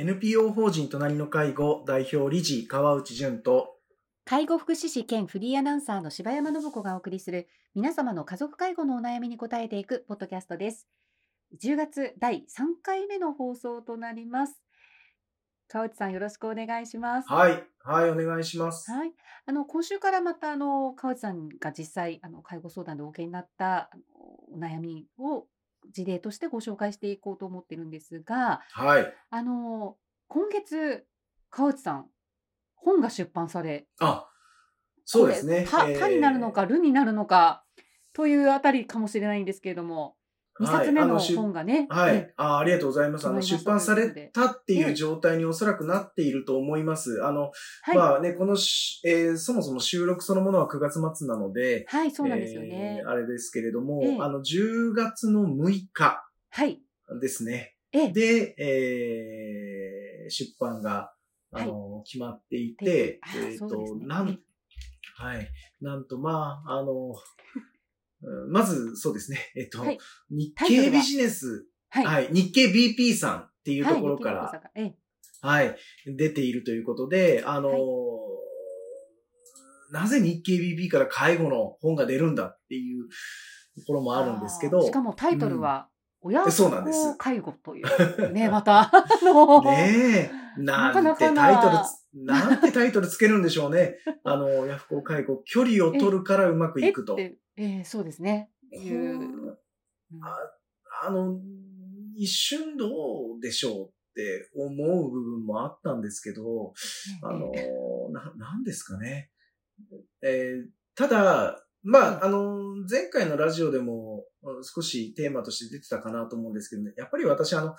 NPO 法人隣の介護代表理事川内淳と介護福祉士兼フリーアナウンサーの柴山信子がお送りする皆様の家族介護のお悩みに答えていくポッドキャストです。10月第3回目の放送となります。川内さんよろしくお願いします。はい、はい、お願いします。はい、あの今週からまたあの川内さんが実際あの介護相談でお受けになったお悩みを事例としてご紹介していこうと思ってるんですが、はい。あの今月川内さん本が出版され、あ、そうですね。たになるのか、るになるのかというあたりかもしれないんですけれども、2冊目の本がね、はいえ。あありがとうございます。あの、出版されたっていええう状態におそらくなっていると思います。あの、はい、まあね、このし、えーそもそも収録そのものは9月末なので、はい、そうなんですよねえ。ーあれですけれども、ええあの、10月の6日はい、ですね。ええ、で、えー出版が、あの、決まっていて、あーえっ、そうですね、となん、はい。なんと、まあ、あの、うんまず、そうですね。えっ、と、はい。日経ビジネス、は？い、はい、日経 BP さんっていうところかはいら、劇団大阪ええ。はい、出ているということで、あのーはい。なぜ日経 BP から介護の本が出るんだっていうところもあるんですけど、しかもタイトルは、親子そうなんです。介護という。ね、また、あの ねえ、なんてタイトルつ、なんてタイトルつけるんでしょうね。あの、親不孝介護、距離を取るからうまくいくと。えええそうですね。いうああの、一瞬どうでしょうって思う部分もあったんですけど、あの、な、なんですかね。えーただ、まあ、あの、前回のラジオでもうん少しテーマとして出てたかなと思うんですけどね、やっぱり私、あの、考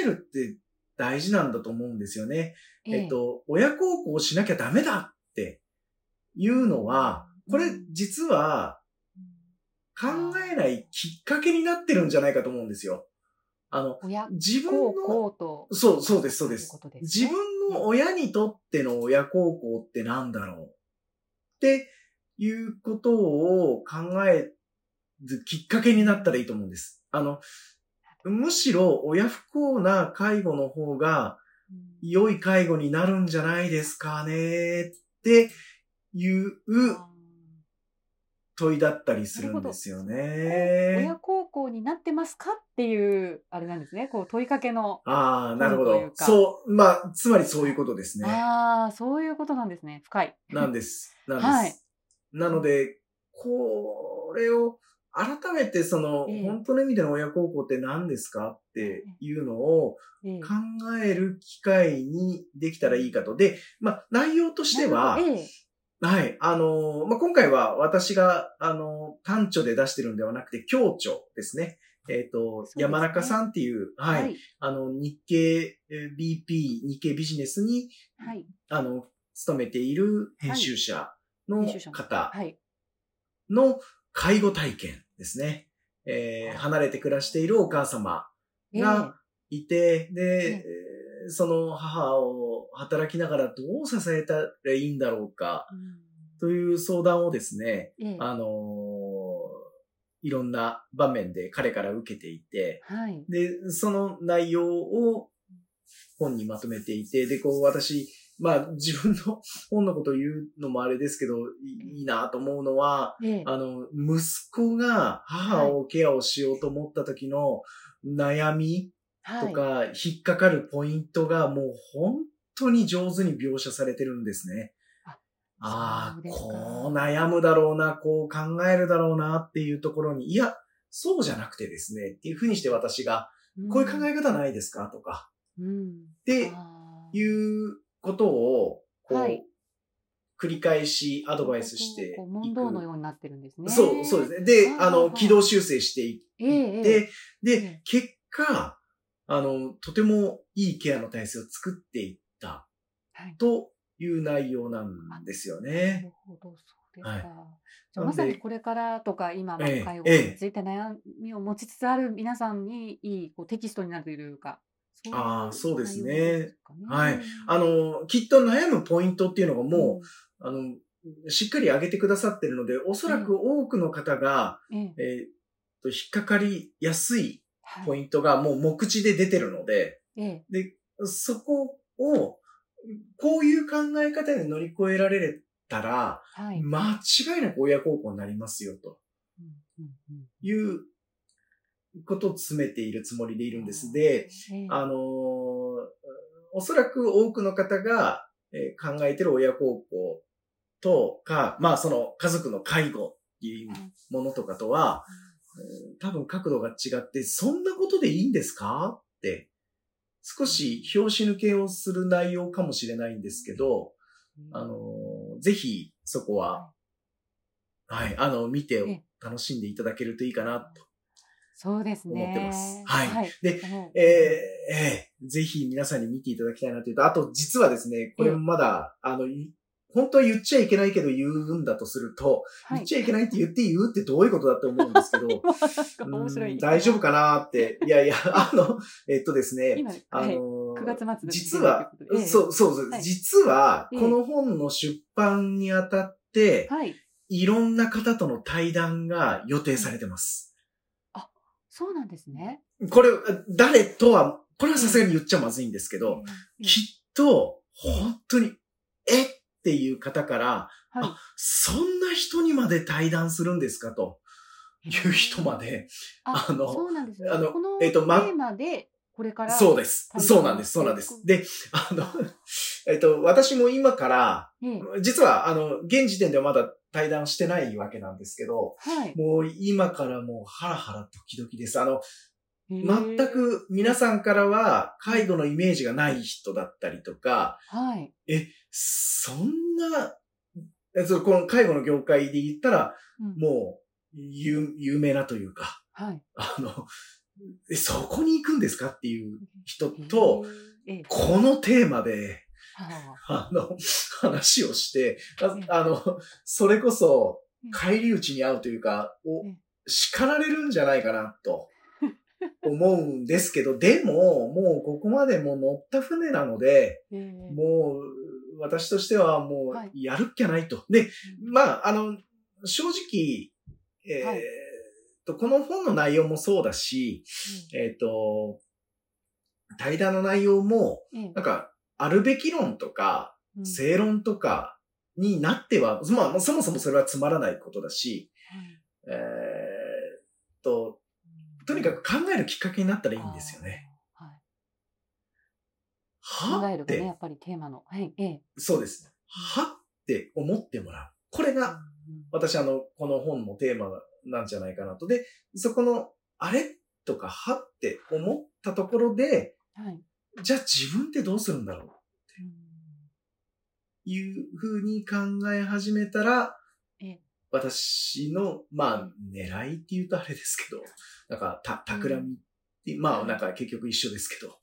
えるって大事なんだと思うんですよね。えっ、と、親孝行しなきゃダメだっていうのは、これ実は考えないきっかけになってるんじゃないかと思うんですよ。あの、親自分孝の。そう、そうです、そうです。自分の親にとっての親孝行ってなんだろうっていうことを考えるきっかけになったらいいと思うんです。あの、むしろ親不幸な介護の方が良い介護になるんじゃないですかねっていう問いだったりするんですよ親ね。孝行になってますかっていう、あれなんですね。こう問いかけの。ああ、なるほど。そう、まあ、つまりそういうことですね。ああ、そういうことなんですね。深い。なんです。なんです。はいなので、これを改めてその、ええ本当の意味での親孝行って何ですかっていうのをええ考える機会にできたらいいかと。で、まあ、内容としては、はい、あの、まあ、今回は私が、あの、単著で出してるんではなくて、協著ですね。えっ、と、すね山中さんっていう、はい、はい。あの、日経えー BP、日経ビジネスに、はい。あの、勤めている編集者の方はい。の介護体験ですね。えー離れて暮らしているお母様ええ。がいて、で、え。えーその母を働きながらどう支えたらいいんだろうか、うん。という相談をですね、ええ。あのーいろんな場面で彼から受けていて、はい。で、その内容を本にまとめていて、で、こう私、まあ自分の本のことを言うのもあれですけど、いいいなと思うのは、ええあの、息子が母をケアをしようと思った時の悩みとはい。か、引っかかるポイントがもう本当に上手に描写されてるんですね。ああこう悩むだろうな、こう考えるだろうなっていうところに、いや、そうじゃなくてですね、っていうふうにして私が、こういう考え方ないですかとか、うん。っていうことを、こう、はい繰り返しアドバイスして問答のようになってるんですね。そう、そうですね。で、あの、軌道修正していって、でえ、結果、あの、とてもいいケアの体制を作っていったはい。という内容なんですよなね。るほど、そうですか。はいじゃあまさにこれからとか今、介護について悩みを持ちつつある皆さんにいいこうテキストになるというか。あーそうですね。はい。あの、きっと悩むポイントっていうのがもう、あの、しっかり上げてくださってるので、おそらく多くの方が、うん、ええ。えーっと、引っかかりやすいはい。ポイントがもう目次で出てるので、ええ。で、そこを、こういう考え方で乗り越えられたら、はい。間違いなく親孝行になりますよ、とうんうんうん。いうことを詰めているつもりでいるんです。で、、ええ。あのーおそらく多くの方が、えー考えてる親孝行とか、まあその家族の介護っていうものとかとは、えー多分角度が違って、そんなことでいいんですか？って、少し拍子抜けをする内容かもしれないんですけど、うん。あのーぜひそこは、はい、あの、見てえ。楽しんでいただけるといいかなと。そうですね。思ってます。はい。でもうえーえーぜひ皆さんに見ていただきたいなというと、あと実はですね、これもまだ、あの、い本当は言っちゃいけないけど言うんだとすると、はい。言っちゃいけないって言って言うってどういうことだって思うんですけど、大丈夫かなって。いやいや、あの、えっとですね、今、あはい。の9月末の実は、ええそう、そうです、はい。実は、ええ。この本の出版にあたって、はい。いろんな方との対談が予定されてます。そうなんですね。これ、誰とは、これはさすがに言っちゃまずいんですけど、ええきっと、本当に、えっていう方から、はいあ、そんな人にまで対談するんですかという人まで、ああのそうなんですね。あのえっとまテーマで、これから。そうです。そうなんです。そうなんです。で、あの、えっと、私も今から、ええ実は、あの、現時点ではまだ対談してないわけなんですけど、はい。もう今からもうハラハラドキドキです。あの、全全。く皆さんからは介護のイメージがない人だったりとか、はい。そんな、この介護の業界で言ったら、うんもう、有有名なというか、はい。あの、えそこに行くんですかっていう人と、ええ、このテーマで、は あの、話をして、あの、それこそうん、帰り討ちに会うというか、おええ叱られるんじゃないかな、と 思うんですけど、でも、もうここまでもう乗った船なので、もう、私としてはもはい。うやるっきゃないと。で、うん。まあ、あの、正直、えーはい。と、この本の内容もそうだし、えっ、と、対談の内容も、ええなんか、あるべき論とか、うん正論とかになっては、まあ、そもそもそれはつまらないことだし、はいえーと、とにかく考えるきっかけになったらいいんですよね。。はい。考はって、えるがね、やっぱりテーマの。はい。ええ。そうです。はって思ってもらう。これが、私あの、この本のテーマなんじゃないかなと。で、そこの、あれとか、はって思ったところで、うんはい。じゃあ自分ってどうするんだろう？うんいうふうに考え始めたらええ、私の、まあ、狙いって言うとあれですけど、なんか、た、企みって、まあ、なんか結局一緒ですけど、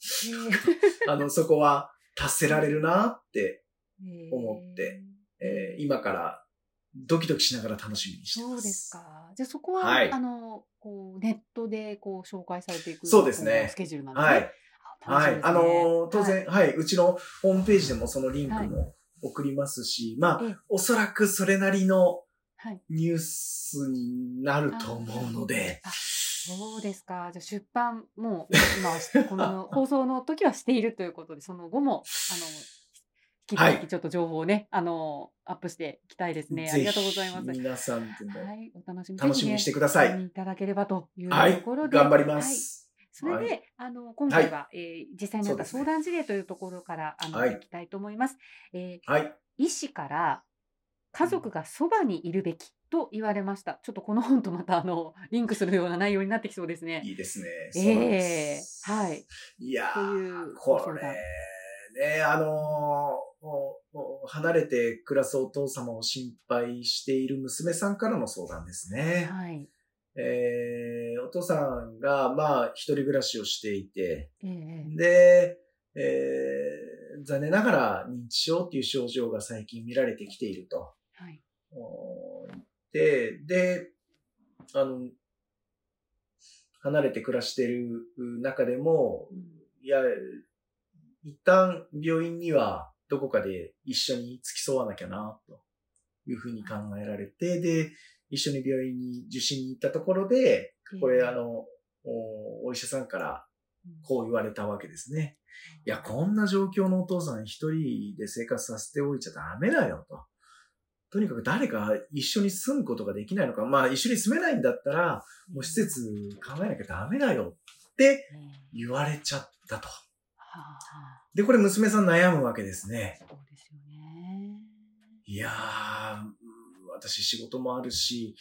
あの、そこは達せられるなって、ええ思ってえー今からドキドキしながら楽しみにしてます。そうです。か。じゃあそこは、はいあの、こう、ネットでこう紹介されていくそうですねスケジュールなんですね。はい。あ。はい。あのー当はい然、はい、うちのホームページでもそのリンクも送りますし、まあ、ええおそらくそれなりのはい。ニュースになると思うので、あそうですか。じゃあ出版もう今この放送の時はしているということで、その後もあの引き続はいきちょっと情報をね、あのアップしていきたいですね。あぜりがとうございます。ひ皆さんでもはい、お楽しみ楽しみにしてください。いただければというとはいころ、で、頑張りまはいす。それで、はいあの今回は、えー実際にあった相談事例というところから、あの、はいいきたいと思います。えーはい。医師から家族がそばにいるべきと言われました。ちょっとこの本とまたあのリンクするような内容になってきそうですね。いいですね。えですえはい。いやとーいうごこれ、ね、あのー離れて暮らすお父様を心配している娘さんからの相談ですね。はい。えーお父さんが、まあ、一人暮らしをしていて、ええで、えー残念ながら認知症っていう症状が最近見られてきていると。はい。で、で、あの、離れて暮らしている中でも、いや、一旦病院にはどこかで一緒に付き添わなきゃな、というふうに考えられて、で、一緒に病院に受診に行ったところで、これあの、おお医者さんから、こう言われたわけですね。いや、こんな状況のお父さん一人で生活させておいちゃダメだよと。とにかく誰か一緒に住むことができないのか。まあ一緒に住めないんだったら、もう施設考えなきゃダメだよって言われちゃったと。で、これ娘さん悩むわけですね。そうですよね。いやー、私仕事もあるし、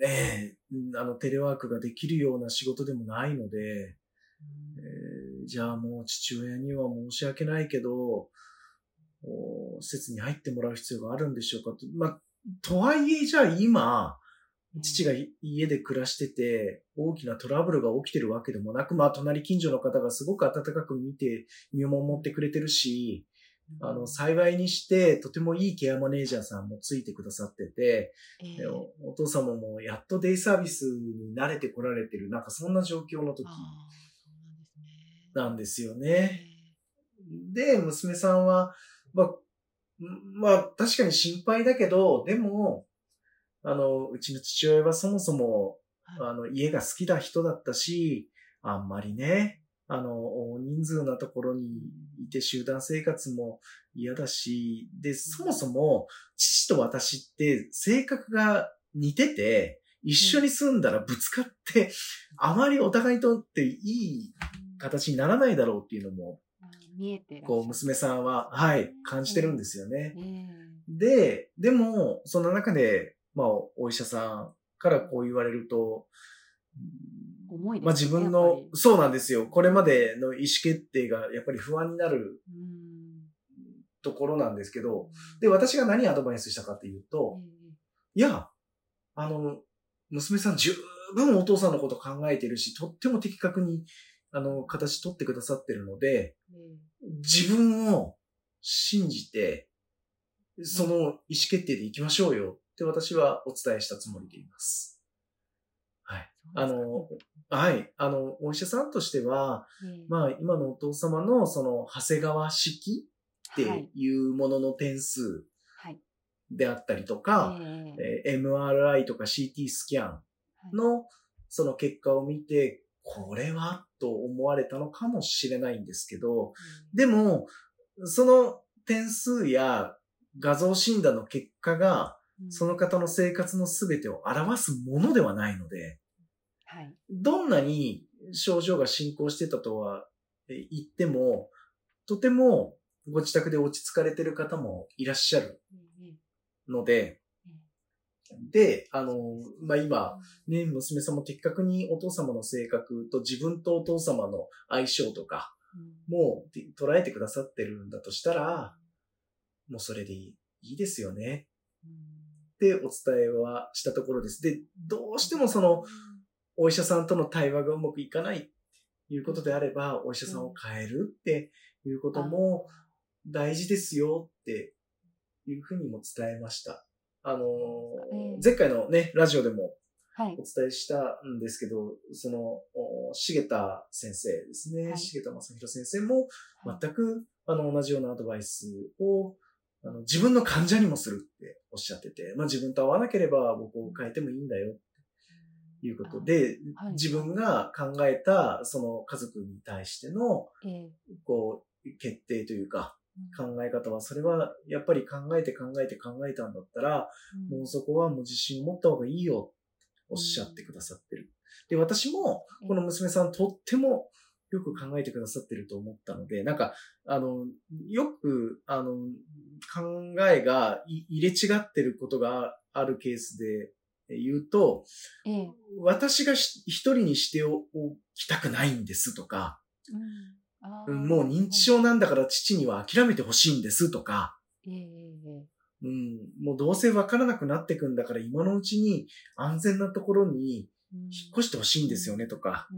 ねえ、あの、テレワークができるような仕事でもないので、えー、じゃあもう父親には申し訳ないけど、施設に入ってもらう必要があるんでしょうかと。まあ、とはいえ、じゃあ今、父が家で暮らしてて、大きなトラブルが起きてるわけでもなく、まあ、隣近所の方がすごく温かく見て、見守ってくれてるし、あの、幸いにして、とてもいいケアマネージャーさんもついてくださってて、えー、お父様もやっとデイサービスに慣れてこられてる、なんかそんな状況の時なんですよね。で、娘さんは、まあ、まあ、確かに心配だけど、でも、あの、うちの父親はそもそも、あの、家が好きな人だったし、あんまりね、あの、人数なところにいて集団生活も嫌だし、で、そもそも、父と私って性格が似てて、一緒に住んだらぶつかって、あまりお互いにとっていい形にならないだろうっていうのも、見えてこう、娘さんは、はい、感じてるんですよね。で、でも、その中で、まあ、お医者さんからこう言われると、重いですね。まあ自分の、そうなんですよ。これまでの意思決定がやっぱり不安になるところなんですけど、で、私が何アドバイスしたかっていうと、いや、あの、娘さん十分お父さんのこと考えてるし、とっても的確に、あの、形取ってくださってるので、自分を信じて、その意思決定でいきましょうよって私はお伝えしたつもりでいます。はい。あの、はい。あの、お医者さんとしては、まあ、今のお父様の、その、長谷川式っていうものの点数であったりとか、はいえー、MRI とか CT スキャンの、その結果を見て、これはと思われたのかもしれないんですけど、でも、その点数や画像診断の結果が、その方の生活の全てを表すものではないので、はい、どんなに症状が進行してたとは言っても、とてもご自宅で落ち着かれてる方もいらっしゃるので、で、あの、まあ、今、ね、娘さんも的確にお父様の性格と自分とお父様の相性とか、もう捉えてくださってるんだとしたら、もうそれでいいですよね。ってお伝えはしたところです。で、どうしてもその、お医者さんとの対話がうまくいかないということであれば、お医者さんを変えるっていうことも大事ですよっていうふうにも伝えました。あの前回のね、ラジオでもお伝えしたんですけど、その、重田先生ですね。重田正宏先生も全く、あの、同じようなアドバイスをあの自分の患者にもするっておっしゃってて、まあ自分と合わなければ僕を変えてもいいんだよっていうことで、はい、自分が考えたその家族に対しての、こう、決定というか、考え方は、それはやっぱり考えて考えて考えたんだったら、もうそこはもう自信を持った方がいいよ、おっしゃってくださってる。で、私も、この娘さんとってもよく考えてくださってると思ったので、なんか、あの、よく、あの、考えが入れ違ってることがあるケースで言うと、ええ、私が一人にしておきたくないんですとか、うん、もう認知症なんだから父には諦めてほしいんですとか、えうん、もうどうせわからなくなってくんだから今のうちに安全なところに引っ越してほしいんですよねとか、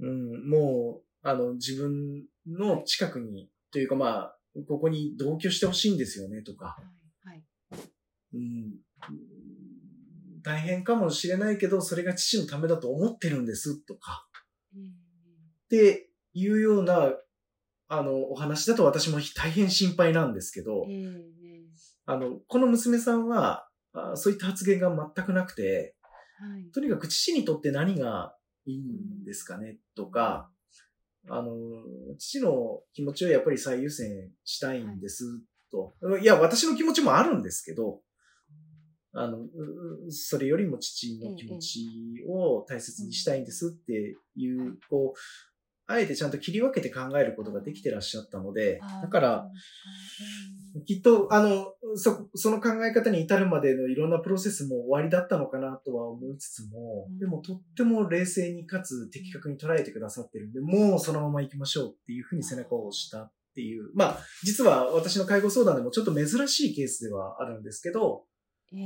うん。うん、もう、あの、自分の近くに、というかまあ、ここに同居してほしいんですよね、とか。はい。うん、大変かもしれないけど、それが父のためだと思ってるんです、とか。うん、っていうような、あの、お話だと私も大変心配なんですけど、あの、この娘さんは、あそういった発言が全くなくて、はい、とにかく父にとって何がいいんですかねとか、あの、父の気持ちをやっぱり最優先したいんですと。いや、私の気持ちもあるんですけど、あの、それよりも父の気持ちを大切にしたいんですっていう、こう、あえてちゃんと切り分けて考えることができてらっしゃったので、だから、きっと、あの、そ、その考え方に至るまでのいろんなプロセスも終わりだったのかなとは思いつつも、でもとっても冷静にかつ的確に捉えてくださってるんで、もうそのまま行きましょうっていうふうに背中を押したっていう、まあ、実は私の介護相談でもちょっと珍しいケースではあるんですけど、え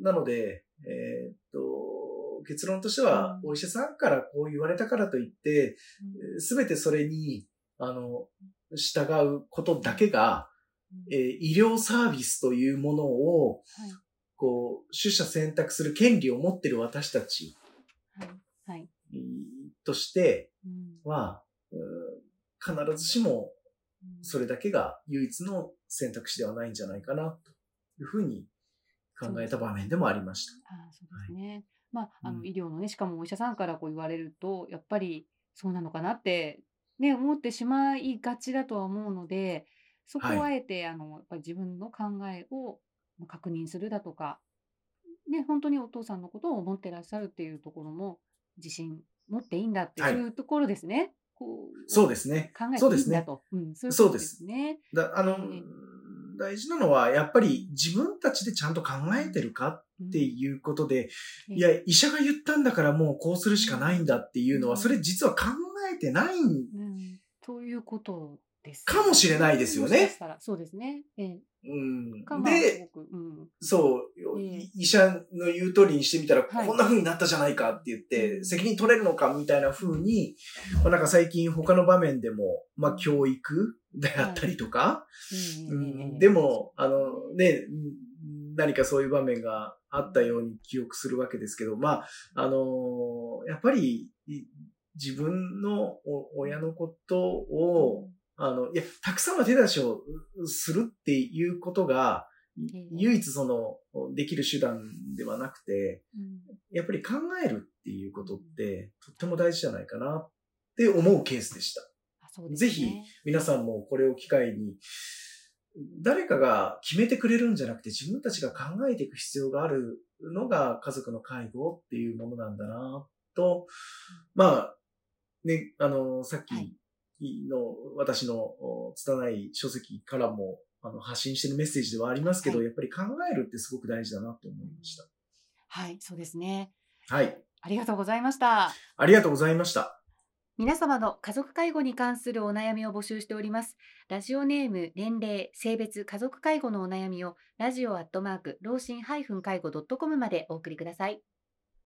ー、なので、えー、っと、結論としては、お医者さんからこう言われたからといって、すべてそれに、あの、従うことだけが、えー、医療サービスというものを、こう、取捨選択する権利を持っている私たち、はい。としては、必ずしも、それだけが唯一の選択肢ではないんじゃないかな、というふうに考えた場面でもありました。あそうですね。はいまあ、あの医療のね、しかもお医者さんからこう言われると、やっぱりそうなのかなって、ね、思ってしまいがちだとは思うので、そこをあえて、あの、やっぱり自分の考えを確認するだとか、ね、本当にお父さんのことを思ってらっしゃるっていうところも、自信持っていいんだっていうところですね。こう、そうですね。考えていいんだと。うん、そういうことですね。だあの、大事なのは、やっぱり自分たちでちゃんと考えてるかっていうことで、うん、いや、医者が言ったんだからもうこうするしかないんだっていうのは、それ実は考えてない、うん、ということかもしれないですよね。そうですね。ええ。うん、で、うん、そう、え医者の言う通りにしてみたら、こんな風になったじゃないかって言って、責任取れるのかみたいな風に、まあ、なんか最近他の場面でも、まあ教育であったりとか、うん、でも、あのね、何かそういう場面があったように記憶するわけですけど、まあ、あのやっぱり自分の親のことを、あの、いや、たくさんの手出しをするっていうことが、唯一その、できる手段ではなくて、やっぱり考えるっていうことって、とっても大事じゃないかなって思うケースでした。ね、ぜひ、皆さんもこれを機会に、誰かが決めてくれるんじゃなくて自分たちが考えていく必要があるのが家族の介護っていうものなんだなと、まあ、ね、あの、さっきの私の拙い書籍からもあの発信してるメッセージではありますけど、はい、やっぱり考えるってすごく大事だなと思いました。はい、そうですね。はい。ありがとうございました。ありがとうございました。皆様の家族介護に関するお悩みを募集しております。ラジオネーム、年齢、性別、家族介護のお悩みをラジオアットマーク、老人介護 .com までお送りください。